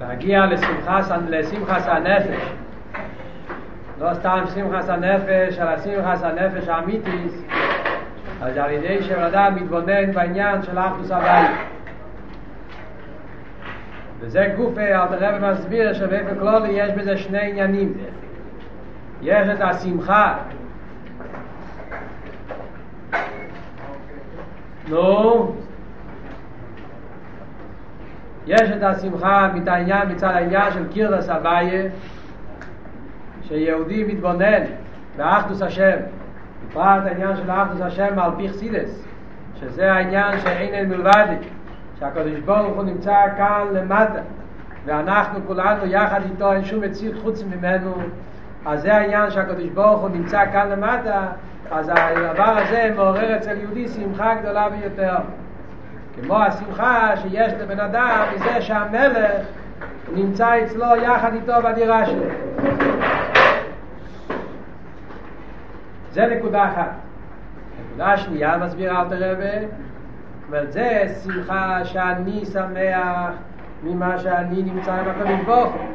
להגיע לשמחס, לשמחס הנפש. לא סתם שמחס הנפש, אלא שמחס הנפש האמיתיס. אז על ידי שבן מתבונן בעניין של אחדוס הבית. וזה גוף, אלתר רבי מסביר שבאופן כלולי יש בזה שני עניינים. יש את השמחה. נו, יש את השמחה מתעניין מצד העניין של קירדס אבייה שיהודי מתבונן באחדוס השם. בפרט העניין של אחדוס השם על פי חסידס שזה העניין שאין אין מלבדי שהקדוש ברוך הוא נמצא כאן למטה ואנחנו כולנו יחד איתו אין שום מציאות חוץ ממנו. אז זה העניין שהקדוש ברוך הוא נמצא כאן למטה אז הדבר הזה מעורר אצל יהודי שמחה גדולה ביותר כמו השמחה שיש לבן אדם מזה שהמלך נמצא אצלו יחד איתו בדירה שלו. זה נקודה אחת. נקודה שנייה מסביר אל תרבה, אבל זה שמחה שאני שמח ממה שאני נמצא עם הקדוש ברוך הוא.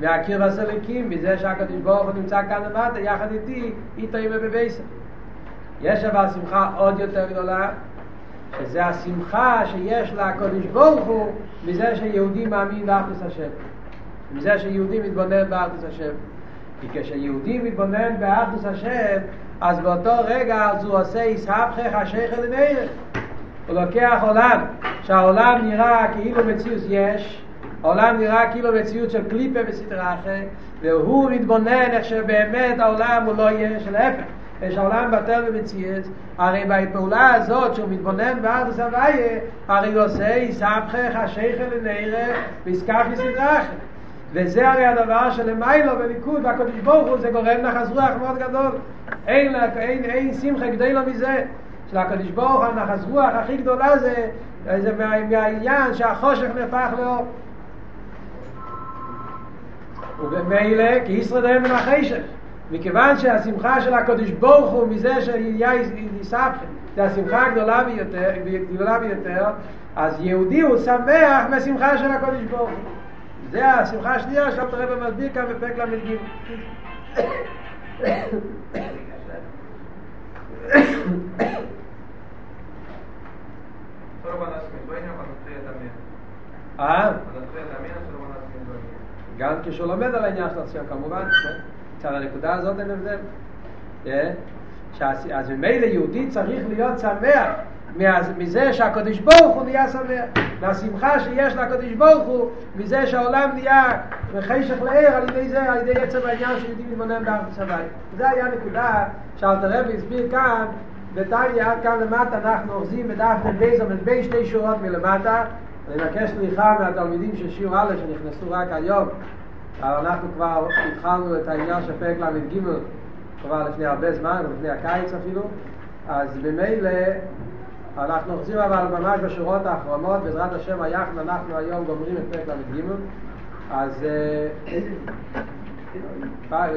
והקיר והסליקים, מזה שהקדוש ברוך הוא נמצא כאן למטה, יחד איתי, איתו עם בבייסה. יש אבל שמחה עוד יותר גדולה, שזה השמחה שיש לקודש ברוך הוא מזה שיהודי מאמין באחדוס השם. מזה שיהודי מתבונן באחדוס השם. כי כשיהודי מתבונן באחדוס השם אז באותו רגע אז הוא עושה ישהפכך השכל לנערך הוא לוקח עולם שהעולם נראה כאילו מציאות יש העולם נראה כאילו מציאות של קליפה וסדרה אחרת והוא מתבונן איך שבאמת העולם הוא לא יש, להפך יש העולם בטל ומציאס, הרי בפעולה הזאת שהוא מתבונן בארדוס הוויה, הרי הוא עושה יסבכך השייכל לנערך ויסקח מסדרך. וזה הרי הדבר שלמיילו בליכוד והקדוש ברוך הוא זה גורם נחס רוח מאוד גדול. אין, אין, אין שמחה גדולה מזה. של הקדוש ברוך הנחס רוח הכי גדולה זה, זה מהעניין שהחושך נהפך לאור. ובמילא כי ישראל דהם מן החשך. מכיוון שהשמחה של הקדוש ברוך הוא מזה שיהיה ניסבכם, זה השמחה הגדולה ביותר, גדולה ביותר, אז יהודי הוא שמח מהשמחה של הקדוש ברוך הוא. זה השמחה השנייה שאתה רב מסביר כאן בפרק ל"ג. גם כשהוא לומד על העניין של עצמם כמובן, כן? על הנקודה הזאת אין הבדל. אז ממילא יהודי צריך להיות שמח מזה שהקדוש ברוך הוא נהיה שמח, מהשמחה שיש לקדוש ברוך הוא מזה שהעולם נהיה חשך לער על ידי זה, על ידי עצם העניין שיהודי מתבונן בארץ הבית. זה היה נקודה שאלתר רבי הסביר כאן, בטניה עד כאן למטה אנחנו אוחזים בדף נ"ב בין שתי שורות מלמטה. אני מבקש סליחה מהתלמידים של שיעור א' שנכנסו רק היום אבל אנחנו כבר התחלנו את העניין של פרק ל"ג כבר לפני הרבה זמן, לפני הקיץ אפילו, אז במילא אנחנו אוחזים אבל ממש בשורות האחרונות, בעזרת השם היחד אנחנו היום גומרים את פרק ל"ג, אז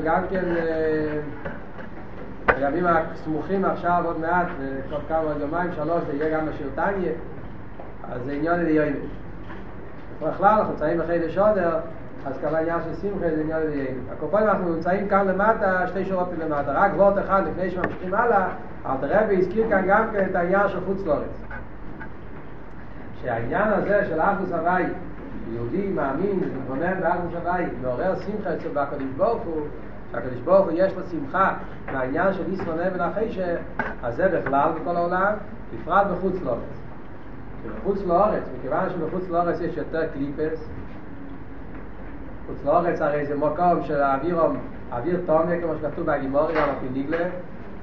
גם כן בימים הסמוכים עכשיו עוד מעט, כל כמה יומיים שלוש זה יהיה גם בשיר טניה, אז זה עניין ליום. בכלל אנחנו נמצאים בחידש עודר אז כאן העניין של שמחה זה עניין לדיינו. הקופונים אנחנו נמצאים כאן למטה, שתי שורות למטה, רק וורט אחד לפני שממשיכים הלאה, אלתר רבי הזכיר כאן גם כן את העניין של חוץ לארץ. שהעניין הזה של אחדוס הוואי, יהודי מאמין ומתבונן באחדוס הוואי, מעורר שמחה אצל הקדוש ברוך הוא, שהקדוש ברוך הוא יש לו שמחה מהעניין של ישרו נבן החשך, אז זה בכלל בכל העולם, בפרט בחוץ לארץ. בחוץ לארץ, מכיוון שבחוץ לארץ יש יותר קליפס, חוץ לאורץ הרי זה מקום של האוויר, אוויר תומי כמו שכתוב בהגימורי על הפיניגלה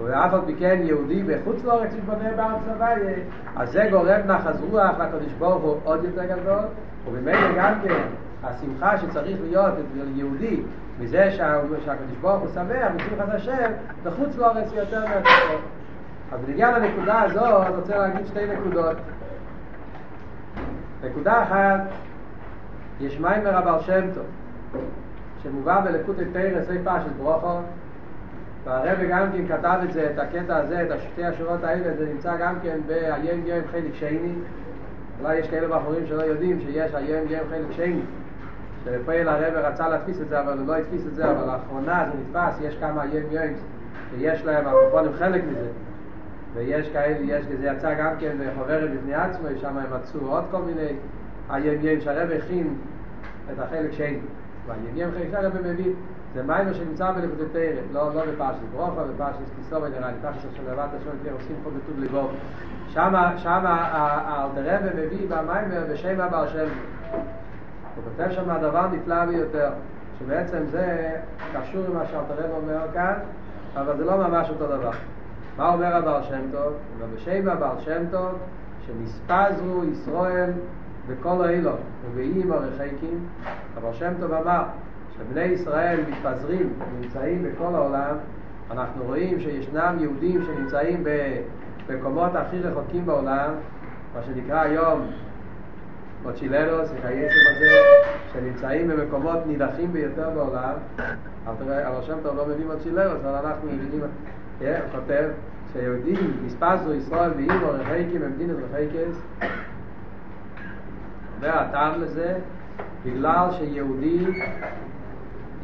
ואף על פי יהודי בחוץ לאורץ מתבונן בארץ הוויה אז זה גורם נחז רוח לקדוש ברוך הוא עוד יותר גדול. ובמילא גם כן השמחה שצריך להיות יהודי מזה שהקדוש ברוך הוא שמח בשמחת השם בחוץ לאורץ יותר מהכל אז בנגיע לנקודה הזאת אני רוצה להגיד שתי נקודות. נקודה אחת יש מים מרבל שם טוב שמובא בלקוט את תרא סי פשט ברוכו והרבא גם כן כתב את זה, את הקטע הזה, את השתי השורות האלה, זה נמצא גם כן באיים ים חלק שני אולי יש כאלה בחורים שלא יודעים שיש היים ים חלק שני ופועל הרב רצה להדפיס את זה, אבל הוא לא הדפיס את זה, אבל לאחרונה זה נתפס, יש כמה ים יוימס שיש להם, הקופונים חלק מזה. ויש כאלה, יש, זה יצא גם כן בחוברת בפני עצמו, שם הם מצאו עוד כל מיני הים ים שהרב הכין את החלק שאין. והים ים חלק שהרב מביא, זה מיימר שנמצא בלימודי תרא, לא, לא בפרשת ברוכה, בפרשת כיסובה נראה לי, פרשת של לבט השם תהיה עושים פה בטוב לבוב. שמה, האלתרבה מביא במיימר בשם הבעל שם. הוא כותב שם הדבר נפלא ביותר, שבעצם זה קשור עם מה שאלתרבה אומר כאן, אבל זה לא ממש אותו דבר. מה אומר הבעל שם טוב? הוא אומר בשם הבעל שם טוב, שנספזו ישראל בכל האילון ובאיים הרחקים, הבעל שם טוב אמר שבני ישראל מתפזרים ונמצאים בכל העולם, אנחנו רואים שישנם יהודים שנמצאים במקומות הכי רחוקים בעולם, מה שנקרא היום מוצ'ילרוס, וכייסם הזה, שנמצאים במקומות נידחים ביותר בעולם, אבל שם טוב לא מבין מוצ'ילרוס, אבל אנחנו מבינים, הוא כותב שיהודים מספזו ישראל ואימו רחיקים במדינת רחיקס, אומר הטעם לזה, בגלל שיהודי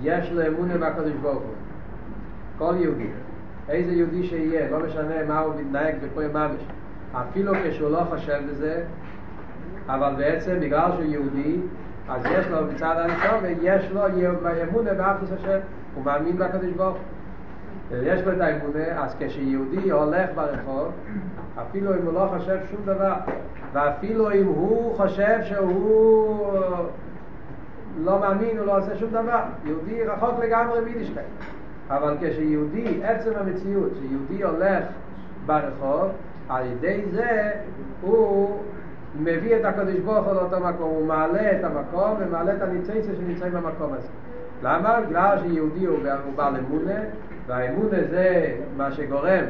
יש לו אמונה בקדוש ברוך הוא. כל יהודי. איזה יהודי שיהיה, לא משנה מה הוא מתנהג בפועל ממש. אפילו כשהוא לא חושב בזה, אבל בעצם בגלל שהוא יהודי, אז יש לו מצד הראשון, ויש לו אמונה באחדוס השם, הוא מאמין בקדוש ברוך הוא. יש לו את האמונה, אז כשיהודי הולך ברחוב, אפילו אם הוא לא חושב שום דבר, ואפילו אם הוא חושב שהוא לא מאמין, הוא לא עושה שום דבר. יהודי רחוק לגמרי מיידישקייט. אבל כשיהודי, עצם המציאות, שיהודי הולך ברחוב, על ידי זה הוא מביא את הקדוש ברוך הוא לאותו מקום, הוא מעלה את המקום ומעלה את הניצייציה שנמצאים במקום הזה. למה? בגלל שיהודי הוא, בעל אמונה, והאמונה זה מה שגורם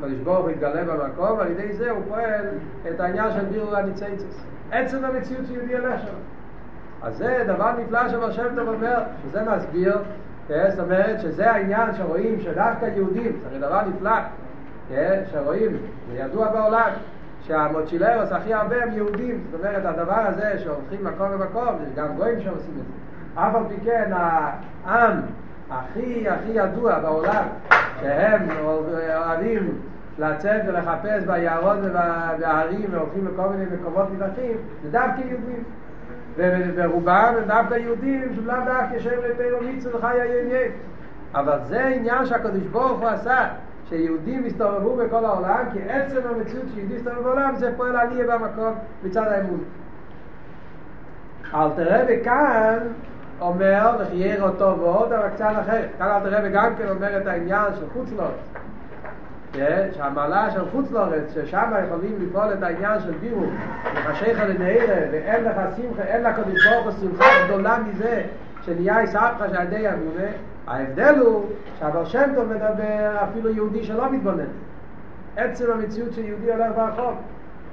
שהקדוש ברוך הוא יתגלה במקום, ועל ידי זה הוא פועל את העניין של בירור הניצייצס. עצם המציאות שיהודי הולך שם. אז זה דבר נפלא שבר שם טוב אומר, שזה מסביר, זאת אומרת שזה העניין שרואים שדווקא יהודים, זה דבר נפלא, שרואים, זה ידוע בעולם, שהמוצ'ילרוס הכי הרבה הם יהודים, זאת אומרת הדבר הזה שהולכים מקום למקום, יש גם גויים שעושים את זה. אף על פי כן העם הכי הכי ידוע בעולם, שהם אוהבים לצאת ולחפש ביערות ובהרים והולכים לכל מיני מקומות נידחים, זה דווקא יהודים. ורובם הם דווקא יהודים שלא דווקא שהם לתאו מיצו וחי העניין אבל זה עניין שהקדוש ברוך הוא עשה שיהודים הסתובבו בכל העולם כי עצם המציאות שיהודי הסתובב בעולם זה פועל עלייה במקום מצד האמון אל תראה וכאן אומר וחייר אותו ועוד אבל קצת אחר כאן אל תראה וגם כן אומר את העניין של חוץ לארץ שהמעלה של חוץ לארץ, ששם יכולים לפעול את העניין של בירו, וחשיך לנהירה, ואין לך שמחה, אין לך קודש ברוך שמחה גדולה מזה, שנהיה יסעבך שעל ידי אמונה, ההבדל הוא שהבר שם טוב מדבר אפילו יהודי שלא מתבונן. עצם המציאות של יהודי הולך ברחוב,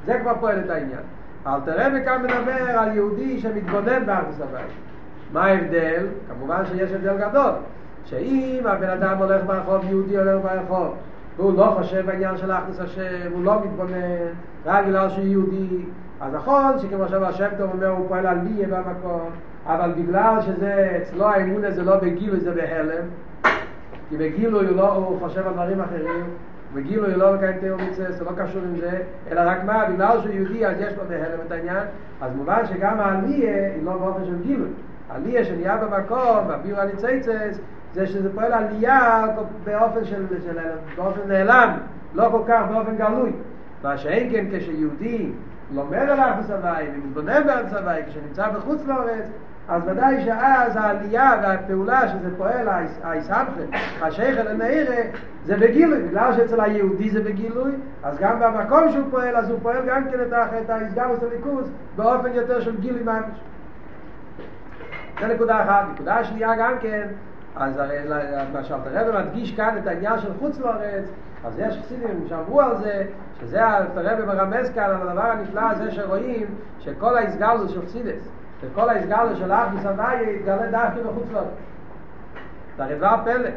זה כבר פועל את העניין. אל תראה וכאן מדבר על יהודי שמתבונן בארץ הבית. מה ההבדל? כמובן שיש הבדל גדול. שאם הבן אדם הולך ברחוב, יהודי הולך ברחוב, והוא לא חושב בעניין של אחדוס השם, הוא לא מתבונן, רק בגלל שהוא יהודי. אז נכון שכמו שהשם טוב אומר, הוא פועל על מי במקום, אבל בגלל שזה אצלו האמון הזה לא בגילוי, זה בהלם, כי בגילוי הוא, לא, הוא חושב על דברים אחרים, בגילוי הוא לא מקיים תאו מצס, זה לא קשור עם זה, אלא רק מה, בגלל שהוא יהודי אז יש לו בהלם את העניין, אז מובן שגם העלייה היא לא באופן של גילוי. עלייה שנהיה במקום, בביאו הניצייצס, זה שזה פועל עלייה באופן של, של באופן נעלם, לא כל כך באופן גלוי. מה שאין כן כשיהודי לומד על ארץ הוואי ומתבונן בארץ הוואי כשנמצא בחוץ לארץ, אז ודאי שאז העלייה והפעולה שזה פועל, האיסהפכה, השייכל הנעירה, זה בגילוי, בגלל שאצל היהודי זה בגילוי, אז גם במקום שהוא פועל, אז הוא פועל גם כן את ההסגרוס הליכוז באופן יותר של גילוי ממש. זה נקודה אחת. נקודה שנייה גם כן, אז מה שאלת הרב מדגיש כאן את העניין של חוץ לארץ, אז יש חסידים שאמרו על זה, שזה הרב מרמז כאן על הדבר הנפלא הזה שרואים שכל ההסגלות של חסידס, וכל ההסגלות של אחדוס הוואי יתגלה דווקא בחוץ לארץ. זה הרי דבר פלא.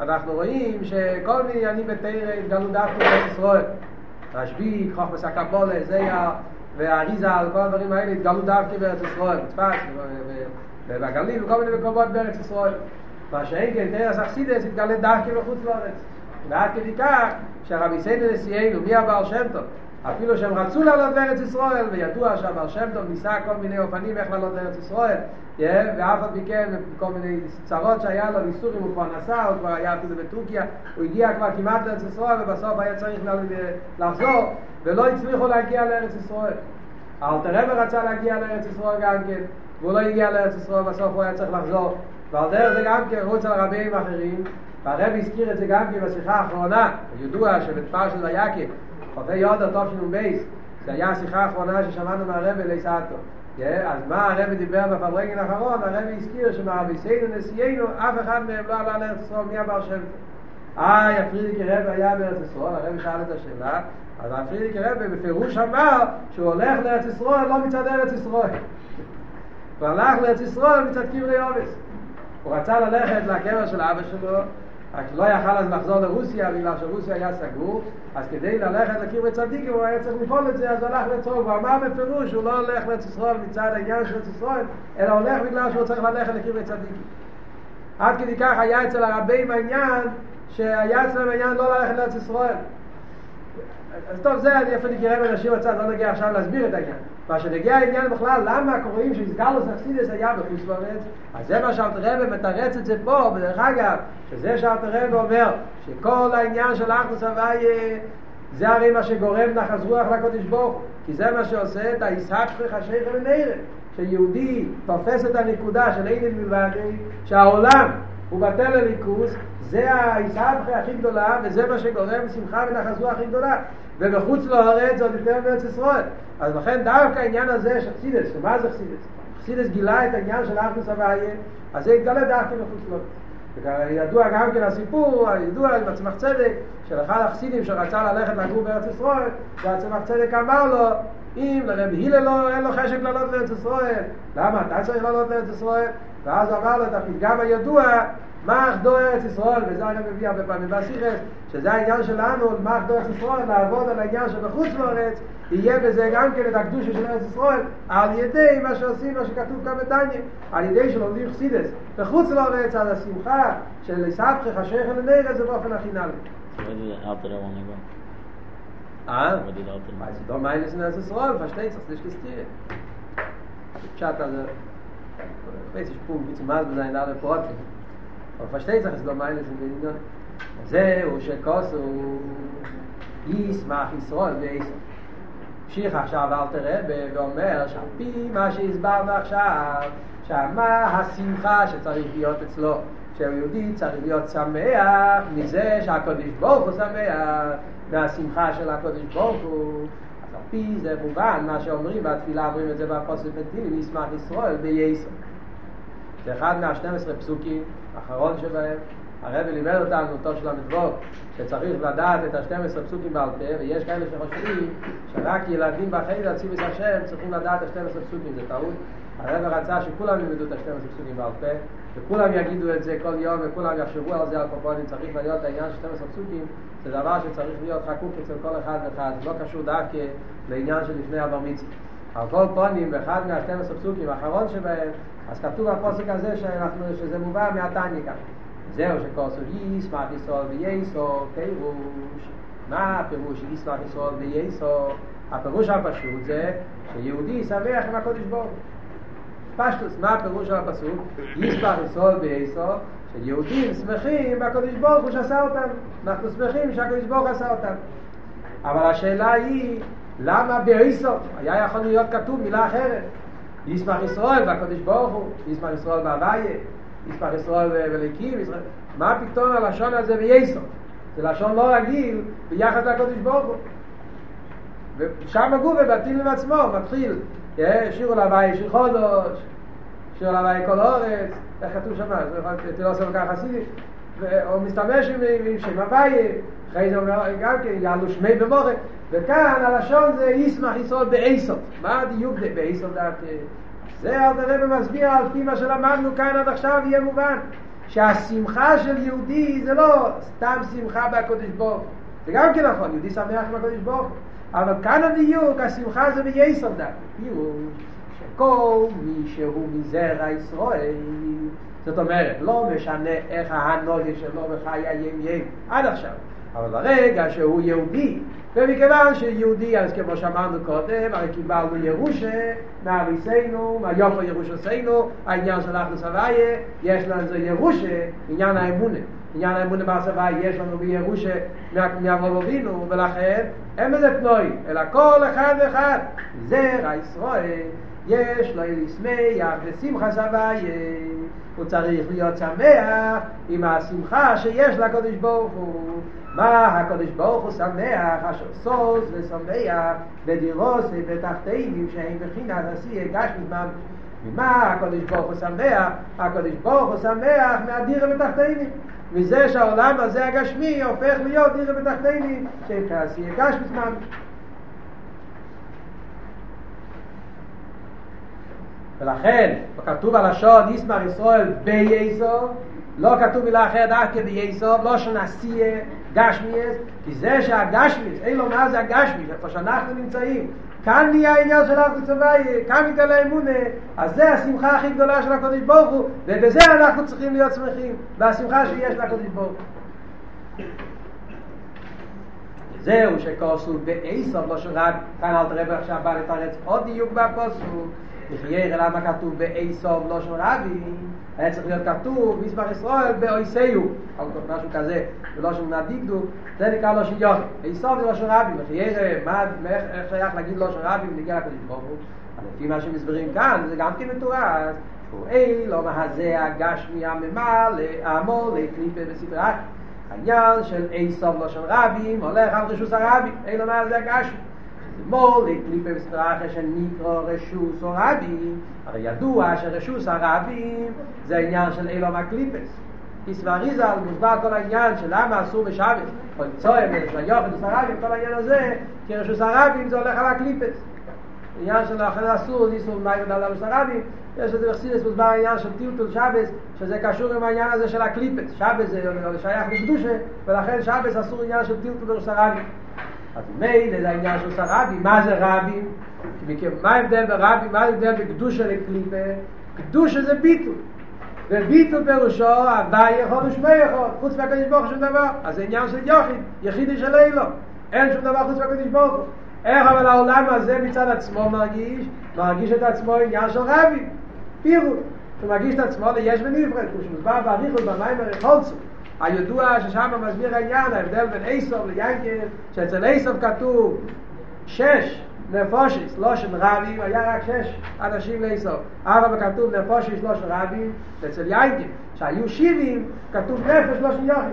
אנחנו רואים שכל מיני עניינים בתרא התגלו דווקא בארץ ישראל. רשב"י, חוכמס הקבולה, היה והאריזה כל הדברים האלה התגלו דווקא בארץ ישראל, בצפת ובגליל וכל מיני מקומות בארץ ישראל. מה שאין כן תרס אכסידס התגלה דווקא בחוץ לארץ. ועד כדי כך שהרבי סיידן נשיאנו, מי הבעל שם טוב? אפילו שהם רצו לעלות לארץ ישראל, וידוע שהבר שם טוב ניסה כל מיני אופנים איך לעלות לארץ ישראל, ואף על פי כן, כל מיני צרות שהיה לו, ניסורים, הוא כבר נסע, הוא כבר היה אפילו בטורקיה, הוא הגיע כבר כמעט לארץ ישראל, ובסוף היה צריך לחזור, ולא הצליחו להגיע לארץ ישראל. האלתר רצה להגיע לארץ ישראל גם כן, והוא לא הגיע לארץ ישראל, בסוף הוא היה צריך לחזור. ועל דרך זה גם כן, ראו אצל רבים אחרים, והרב הזכיר את זה גם כן בשיחה האחרונה, ידוע שבתפר של ויקב, חופי יודו טוב שלנו בייס, זה היה השיחה האחרונה ששמענו מהרב אליסטו. אז מה הרב דיבר בפברגן האחרון? הרב הזכיר שמהרביסנו נשיאנו, אף אחד מהם לא עלה לארץ ישראל, מי הבעל שם אה, הפרידיק רב היה בארץ ישראל, הרב שאל את השאלה, אז הפרידיק רב בפירוש אמר שהוא הולך לארץ ישראל לא מצד ארץ ישראל. הוא הלך לארץ ישראל מצד קברי עובס. הוא רצה ללכת לקבר של אבא שלו, רק לא יכל אז לחזור לרוסיה בגלל שרוסיה היה סגור אז כדי ללכת לקיר צדיק הוא היה צריך לפעול את זה אז הוא הלך לצרוק הוא אמר בפירוש הוא לא הולך לארץ ישראל מצד העניין של ארץ ישראל אלא הולך בגלל שהוא צריך ללכת לקיר צדיק עד כדי כך היה אצל הרבים העניין שהיה אצלם העניין לא ללכת לארץ ישראל אז טוב זה איפה נקרא בראשי בצד לא נגיע עכשיו להסביר את העניין. מה שנגיע העניין בכלל למה קוראים שהסגלוס אכסידס היה בחוץ לארץ אז זה מה שאלת רבי מתרץ את זה פה בדרך אגב שזה שאלת רבי אומר שכל העניין של אחדוס הוואי זה הרי מה שגורם נחז רוח לקודש ברוך כי זה מה שעושה את הישחק חשיך ונראה שיהודי תופס את הנקודה של אין מלבד שהעולם הוא בטל לליכוס זה הישחק הכי גדולה וזה מה שגורם שמחה ונחז רוח הכי גדולה ובחוץ לארץ זה עוד יותר בארץ ישראל אז לכן דווקא העניין הזה של חסידס, מה זה חסידס? חסידס גילה את העניין של אחדוס הוויה, אז זה התגלה דווקא מחוץ לארץ. ידוע גם כן הסיפור, הידוע עם הצמח צדק, של אחד החסידים שרצה ללכת לגור בארץ ישראל, והצמח צדק אמר לו, אם לרב הילה לא, אין לו חשק לעלות לארץ ישראל, למה אתה צריך לעלות לארץ ישראל? ואז אמר לו את הפתגם הידוע, מה אחדו ארץ ישראל, וזה אני מביא הרבה פעמים. בסיכס, שזה העניין שלנו, מה אחדו ארץ ישראל, לעבוד על העניין שבחוץ לארץ, יהיה בזה גם כן את הקדושה של ארץ ישראל, על ידי מה שעושים, מה שכתוב כאן בטניה, על ידי שלומדים חסידס, בחוץ לארץ, על השמחה של סבכי חשך לנרץ, זה באופן הכי נעלה. אה? אז דו מיילס in ישראל, versteht sich, nicht gestiert. Pshat, also, ich weiß, ich punkt, wie zum Mal, wenn es do meines in den Indien. זהו שקוסו ישמח ישראל ואיסו. שיח עכשיו אל תראה ואומר שעל פי מה שהסברנו עכשיו שמה השמחה שצריך להיות אצלו שהוא יהודי צריך להיות שמח מזה שהקודש ברוך הוא שמח מהשמחה של הקודש ברוך הוא אז על זה מובן מה שאומרים בתפילה אומרים את זה בפוסק בתפילים ישמח ישראל בייסו זה אחד מהשתים עשרה פסוקים האחרון שבהם הרב לימד אותנו תור של המדבור שצריך לדעת את השתים עשרה פסוקים בעל פה ויש כאלה שחושבים שרק ילדים בחיים להציב השם צריכים לדעת את השתים עשרה פסוקים זה טעות. הרב רצה שכולם ילמדו את השתים עשרה פסוקים בעל פה וכולם יגידו את זה כל יום וכולם יחשבו על זה על קופונים צריך להיות העניין של שתים עשרה פסוקים זה דבר שצריך להיות חקוק אצל כל אחד ואחד לא קשור דווקא לעניין של לפני הבר מצווה. על כל פונים באחד מהשתים עשרה פסוקים האחרון שבהם אז כתוב בפוסק הזה שאנחנו, שזה מובא מהתניא כאן זהו שכוסו ישמח ישראל וייסו פירוש. מה הפירוש ישמח ישראל וייסו הפירוש הפשוט זה שיהודי ישמח עם הקודש ברוך פשטוס, מה הפירוש של הפסוק? ישמח ישראל וייסו שיהודים שמחים בקודש ברוך הוא שעשה אותם. אנחנו שמחים שהקודש ברוך עשה אותם. אבל השאלה היא למה באיסו? היה יכול להיות כתוב מילה אחרת ישמח ישראל בקודש ברוך הוא ישמח ישראל בהוויה ישמח ישראל בליקים מה פתאום הלשון הזה בייסו זה לשון לא רגיל ביחד לקודש ברוך הוא ושם הגוף בבתים עם עצמו מתחיל שירו להווי שיר חודש שירו להווי כל אורץ איך כתוב שם זה לא עושה ככה חסידי הוא מסתמש עם שם הווי אחרי זה אומר גם כן יעלו שמי במורך וכאן הלשון זה ישמח ישראל באיסו מה הדיוק באיסו דעתי זה הרב מסביר על פי מה שלמדנו כאן עד עכשיו יהיה מובן שהשמחה של יהודי זה לא סתם שמחה בקודש ברוך. זה גם כן נכון, יהודי שמח עם הקודש ברוך. אבל כאן הדיוק, השמחה זה בייסוד דק. פירוש, שכל מי שהוא מזרע ישראל, זאת אומרת, לא משנה איך ההנוגה שלו בחיי היום-יום עד עכשיו, אבל ברגע שהוא יהודי, ומכיוון שיהודי, אז כמו שאמרנו קודם, הרי קיבלנו ירושה מאביסנו, מהיופו ירושתנו, העניין של אחדוס הוויה, יש לנו זה ירושה, עניין האמונה. עניין האמונה בהסבה יש לנו בירושה מאברהם אבינו, ולכן אין בזה פנוי, אלא כל אחד ואחד, זרע ישראל, יש לו אליסמח ושמחה סבייה, הוא צריך להיות שמח עם השמחה שיש לקדוש ברוך הוא. מה הקדוש ברוך הוא שמח, אשר סוס ושמח בדירוס ובתחתינים שהם בחינת עשייה גשמית ממש. ממה הקדוש ברוך הוא שמח? הקדוש ברוך הוא שמח מהדירה בתחתינים. מזה שהעולם הזה הגשמי הופך להיות דירה בתחתינים, שהם כעשייה גשמית ממש. ולכן, כתוב על השוד ישמר ישראל בייסוב, לא כתוב מילה אחרת דווקא בייסוב, לא שנעשייה גשמיאס, כי זה שהגשמיאס, אין לו מה זה הגשמיאס, איפה שאנחנו נמצאים, כאן נהיה העניין של ארץ צבאי, כאן מתגלה האמונה, אז זה השמחה הכי גדולה של הקודש ברוך הוא, ובזה אנחנו צריכים להיות שמחים, והשמחה שיש לקודש ברוך הוא. זהו שכוסו באיסוב לא שרק כאן אל תראה עכשיו בא לתרץ עוד דיוק בפוסוק יחיה למה כתוב באיסוב לא של רבי היה צריך להיות כתוב מספר ישראל באויסיו או משהו כזה ולא של נדיגדו זה נקרא לא של יוחד איסוב זה לא של רבי מה איך שייך להגיד לא של רבי ונגיע לקדיש ברוך הוא. לפי מה שמסברים כאן זה גם כן מתורס. הוא אי לא מהזה הגשמי הממל לעמו לקליפה בסדרה העניין של איסוב לא של רבי הולך על רשוס הרבי אי לא מהזה הגשמי מול לקליפה בסטראחה שנקרא רשוס או רבים הרי ידוע שרשוס הרבים זה העניין של אילו מקליפס כסברי זל מוסבר כל העניין של למה אסור בשבת או צוער של היוחד וסרבים כל העניין הזה כי רשוס הרבים זה הולך על הקליפס עניין של אחרי אסור ניסו מים ודאלה וסרבים יש לזה בחסידס מוסבר העניין של טילטול שבס שזה קשור עם העניין הזה של הקליפס שבס זה שייך לקדושה ולכן שבס אסור עניין של טילטול וסרבים אז מילא זה העניין של רבי, מה זה רבי? מה ההבדל ברבי, מה ההבדל בקדושה לקליפה? קדושה זה ביטול. וביטול פירושו, הווי יכול ושמי יכול, חוץ מהקדיש ברוך שום דבר. אז זה עניין של יחיד, יחידי של אילו. אין שום דבר חוץ מהקדיש הוא. איך אבל העולם הזה מצד עצמו מרגיש? מרגיש את עצמו עניין של רבי. פירוט. הוא מרגיש את עצמו ליש ונפרד, כמו שמוסבר באריכות במים הרחולצו. הידוע ששם מסביר העניין, ההבדל בין איסוב ליינקל, שאצל איסוב כתוב שש נפושס, לא של רבים, היה רק שש אנשים לאיסוב. אבל כתוב נפושס לא של רבים, ואצל יינקל, שהיו שבעים, כתוב נפש לא של יוחד.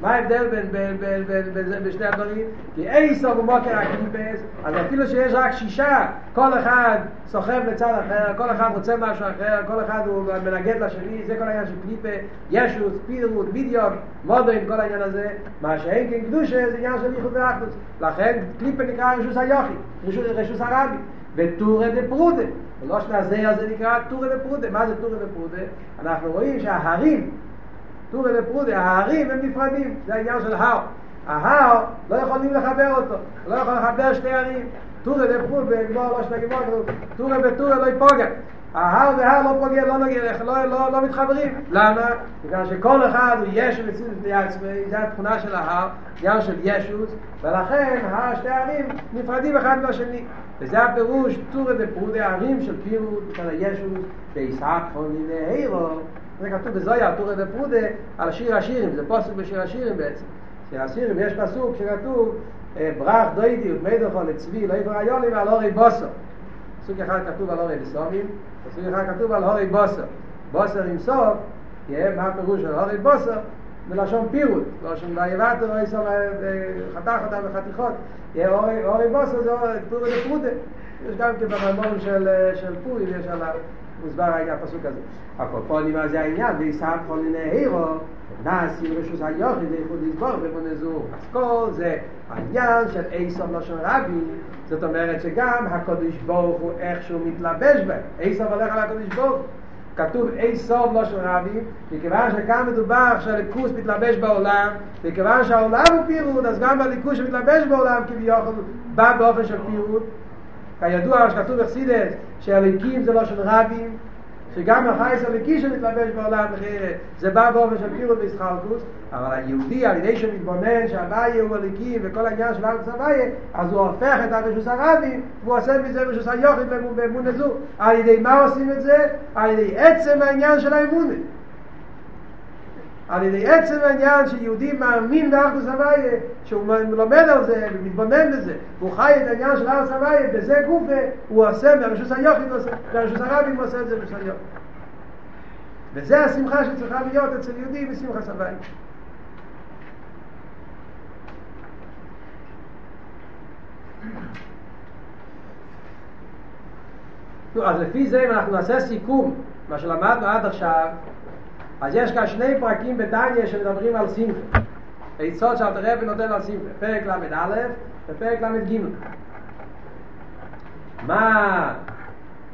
מה ההבדל בין, בין, בין, בין, בין, בין בשני הדברים? כי איסו במוקר הקליפס, אז אפילו שיש רק שישה, כל אחד סוחב לצד אחר, כל אחד רוצה משהו אחר, כל אחד הוא מנגד לשני, זה כל העניין של קליפה, ישוס, פירות, בידיון, מודרין, כל העניין הזה, מה שאין כן קדושה זה עניין של ייחוד ואחדוס. לכן קליפה נקרא רשוס היוחי, רשוס, רשוס הרבי. וטורה דפרודה, ולא שנזה הזה נקרא טורה דפרודה, מה זה טורה דפרודה? אנחנו רואים שההרים טורה ופרודה, ההרים הם נפרדים, זה העניין של הר. ההר, לא יכולים לחבר אותו, לא יכול לחבר שתי הרים. טורה ופרודה, לא ראש נגימות, טורה וטורה לא יפוגע. ההר והר לא פוגע, לא נוגע, לא, לא, לא מתחברים. למה? בגלל שכל אחד הוא ישו מציאות בפני עצמי, זה התכונה של ההר, עניין של ישוס, ולכן שתי הערים נפרדים אחד מהשני. וזה הפירוש, טורה ופרודה, הערים של פירוט, של הישוס, בישחק חוני נהירו, זה כתוב בזויה, טורה ופרודה, על שיר השירים, זה פוסק בשיר השירים בעצם. שיר השירים יש פסוק שכתוב, ברח דוידי ותמידוכו לצבי, לא יפר היולים על הורי בוסו. פסוק אחד כתוב על הורי בסומים, פסוק אחד כתוב על הורי בוסו. בוסר עם סוף, מה הפירוש של הורי בוסו? בלשון פירוט, שם ויבטר, לא יסום חתך אותם בחתיכות. אורי בוסו זה טורה ופרודה. יש גם כן בממורים של פורים, יש עליו. מוסבר העניין הפסוק הזה. הקופונים זה העניין, ויסעב כל מיני הירו, נעשי רשוס היוחד, איכות לסבור ובונה זור. אז כל זה העניין של איסוף לא של רבי, זאת אומרת שגם הקודש ברוך הוא איכשהו מתלבש בהם. איסוף הולך על הקודש ברוך כתוב אי סוף לא של רבים, מכיוון שכאן מדובר שהליכוס מתלבש בעולם, מכיוון שהעולם הוא פירוד, אז גם בליכוס שמתלבש בעולם כביכול בא באופן של פירוד. כידוע שכתוב בחסידס שהליקים זה לא של רבים, שגם החייס הליקי שמתלבש בעולם אחרת, זה בא באופן של פירוט וישחלקוס, אבל היהודי על ידי שמתבונן שהבאי הוא הליקי וכל העניין של ארץ הבאי, אז הוא הופך את הרשוס הרבים, והוא עושה מזה רשוס היוחד באמון הזו. על ידי מה עושים את זה? על ידי עצם העניין של האמונה. על ידי עצם העניין שיהודי מאמין באחדוס הוויה, שהוא לומד על זה ומתבונן בזה, והוא חי את העניין של ארץ הוויה, בזה גופה הוא עושה, ברשוס היוחד ברשוס הרבים הוא עושה את זה ברשוס היוחד. וזה השמחה שצריכה להיות אצל יהודי בשמחה הוויה. אז לפי זה אם אנחנו נעשה סיכום מה שלמדנו עד עכשיו אז יש כאן שני פרקים בטניה שמדברים על שמחה. עצות שאלת רבי נותן על שמחה. פרק ל"א ופרק ל"ג. מה,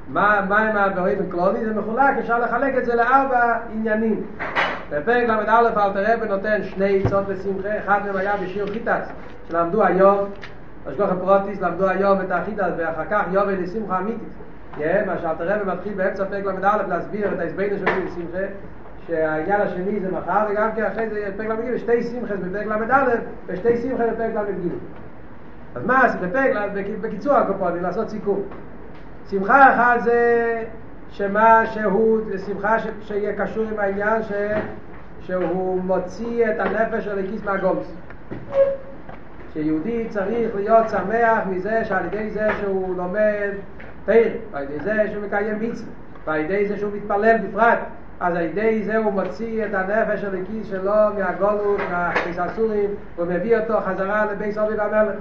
מה, מה הם האלגוריתם קלודי? זה מחולק, אפשר לחלק את זה לארבע עניינים. בפרק ל"א אלתר רבי נותן שני עצות לשמחה, אחד מהם היה בשיר חיטס, שלמדו היום, השגוח הפרוטיס, למדו היום את החיטס, ואחר כך יובל לשמחה אמיתית. מה שאלתר רבי מתחיל באמצע פרק ל"א להסביר את ההסבינו שלו לשמחה, שהעניין השני זה מחר, וגם כן אחרי זה פרק ל"ג, שתי שמחס בפרק ל"א ושתי שמחס בפרק ל"ג. אז מה עשית בפרק, בקיצור הקופונים, לעשות סיכום. שמחה אחת זה שמה שהוא, זה שמחה ש, שיהיה קשור עם העניין ש, שהוא מוציא את הנפש של הכיס מהגולס. שיהודי צריך להיות שמח מזה שעל ידי זה שהוא לומד תיר, ועל ידי זה שהוא מקיים מצווה, ועל ידי זה שהוא מתפלל בפרט, אז על ידי זה הוא מוציא את הנפש של הכיס שלו מהגולות, מהחיססורים, ומביא אותו חזרה לבית סובי והמלך.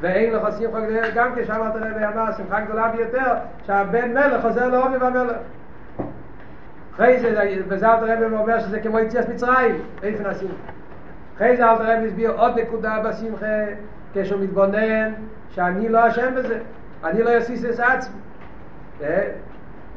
ואין לך שמחה גדולה, גם כשאמרת רבי אמר, שמחה גדולה ביותר, שהבן מלך חוזר לאובי והמלך. אחרי זה, וזה אלתר רבי אומר שזה כמו יציאת מצרים, איפה נשים. אחרי זה אלתר רבי הסביר עוד נקודה בשמחה, כשהוא מתבונן, שאני לא אשם בזה, אני לא אסיס את עצמי.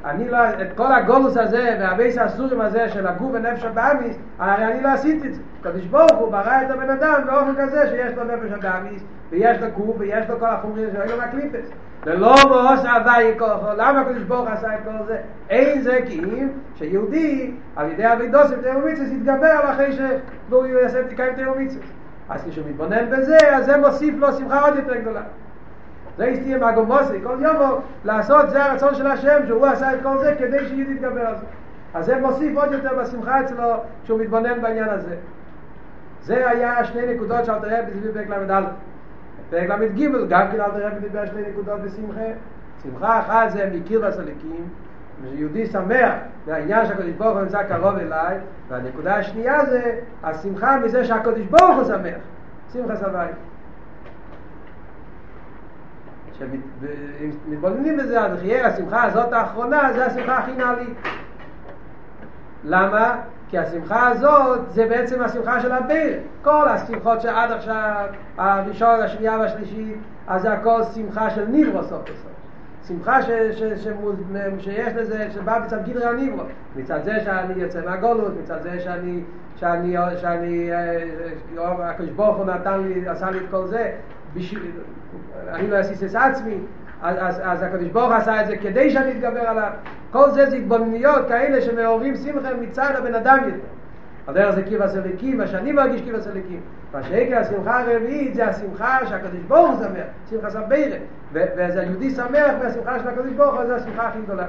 אני לא, את כל הגולוס הזה והבייס הסורים הזה של הגוף ונפש הבאמיס, הרי אני לא עשיתי את זה. קדוש ברוך הוא ברא את הבן אדם באופן כזה שיש לו נפש הבאמיס, ויש לו גוף ויש לו כל החומרים אין לו מהקליפס. ולא מעוש הווי כוחו, למה קדוש ברוך עשה את כל זה? אין זה כי אם שיהודי על ידי אבידוסים תאומיצס יתגבר על אחרי שהוא יעשה תקיים תאומיצס. אז כשהוא מתבונן בזה, אז זה מוסיף לו שמחה עוד יותר גדולה. זה הסתיר מהגומוסי, כל יום לעשות, זה הרצון של השם, שהוא עשה את כל זה כדי שיהודי יתגבר על זה. אז זה מוסיף עוד יותר בשמחה אצלו, שהוא מתבונן בעניין הזה. זה היה שני נקודות שאלתר רבי דיבר בפרק ל"א. בפרק ל"ג גם כן אלתר רבי דיבר שני נקודות בשמחה. שמחה אחת זה מקיר בסליקים, שיהודי שמח מהעניין שהקדוש ברוך הוא נמצא קרוב אליי, והנקודה השנייה זה השמחה מזה שהקדוש ברוך הוא שמח. שמחה סבי. שמתבוננים בזה, אז חייר השמחה הזאת האחרונה, זה השמחה הכי נעלית. למה? כי השמחה הזאת זה בעצם השמחה של הביר. כל השמחות שעד עכשיו, הראשון, השנייה והשלישית, אז זה הכל שמחה של ניברו סוף בסוף. שמחה ש, ש, ש, שיש לזה, שבא מצד גדרי הניברו. מצד זה שאני יוצא מהגולות, מצד זה שאני, שאני, שאני, הקדוש ברוך הוא נתן לי, עשה לי את כל זה, בשביל, אני לא אסיס את עצמי, אז, אז, אז הקדוש ברוך עשה את זה כדי שאני אתגבר עליו. כל זה זה התבוננויות כאלה שמעוררים שמחה מצד הבן אדם יותר. הדרך זה קיבה סליקים, מה שאני מרגיש קיבה סליקים. מה שהקר השמחה הרביעית זה השמחה שהקדוש ברוך שמח, שמחה סבירה. וזה יהודי שמח והשמחה של הקדוש ברוך הוא זה השמחה הכי גדולה.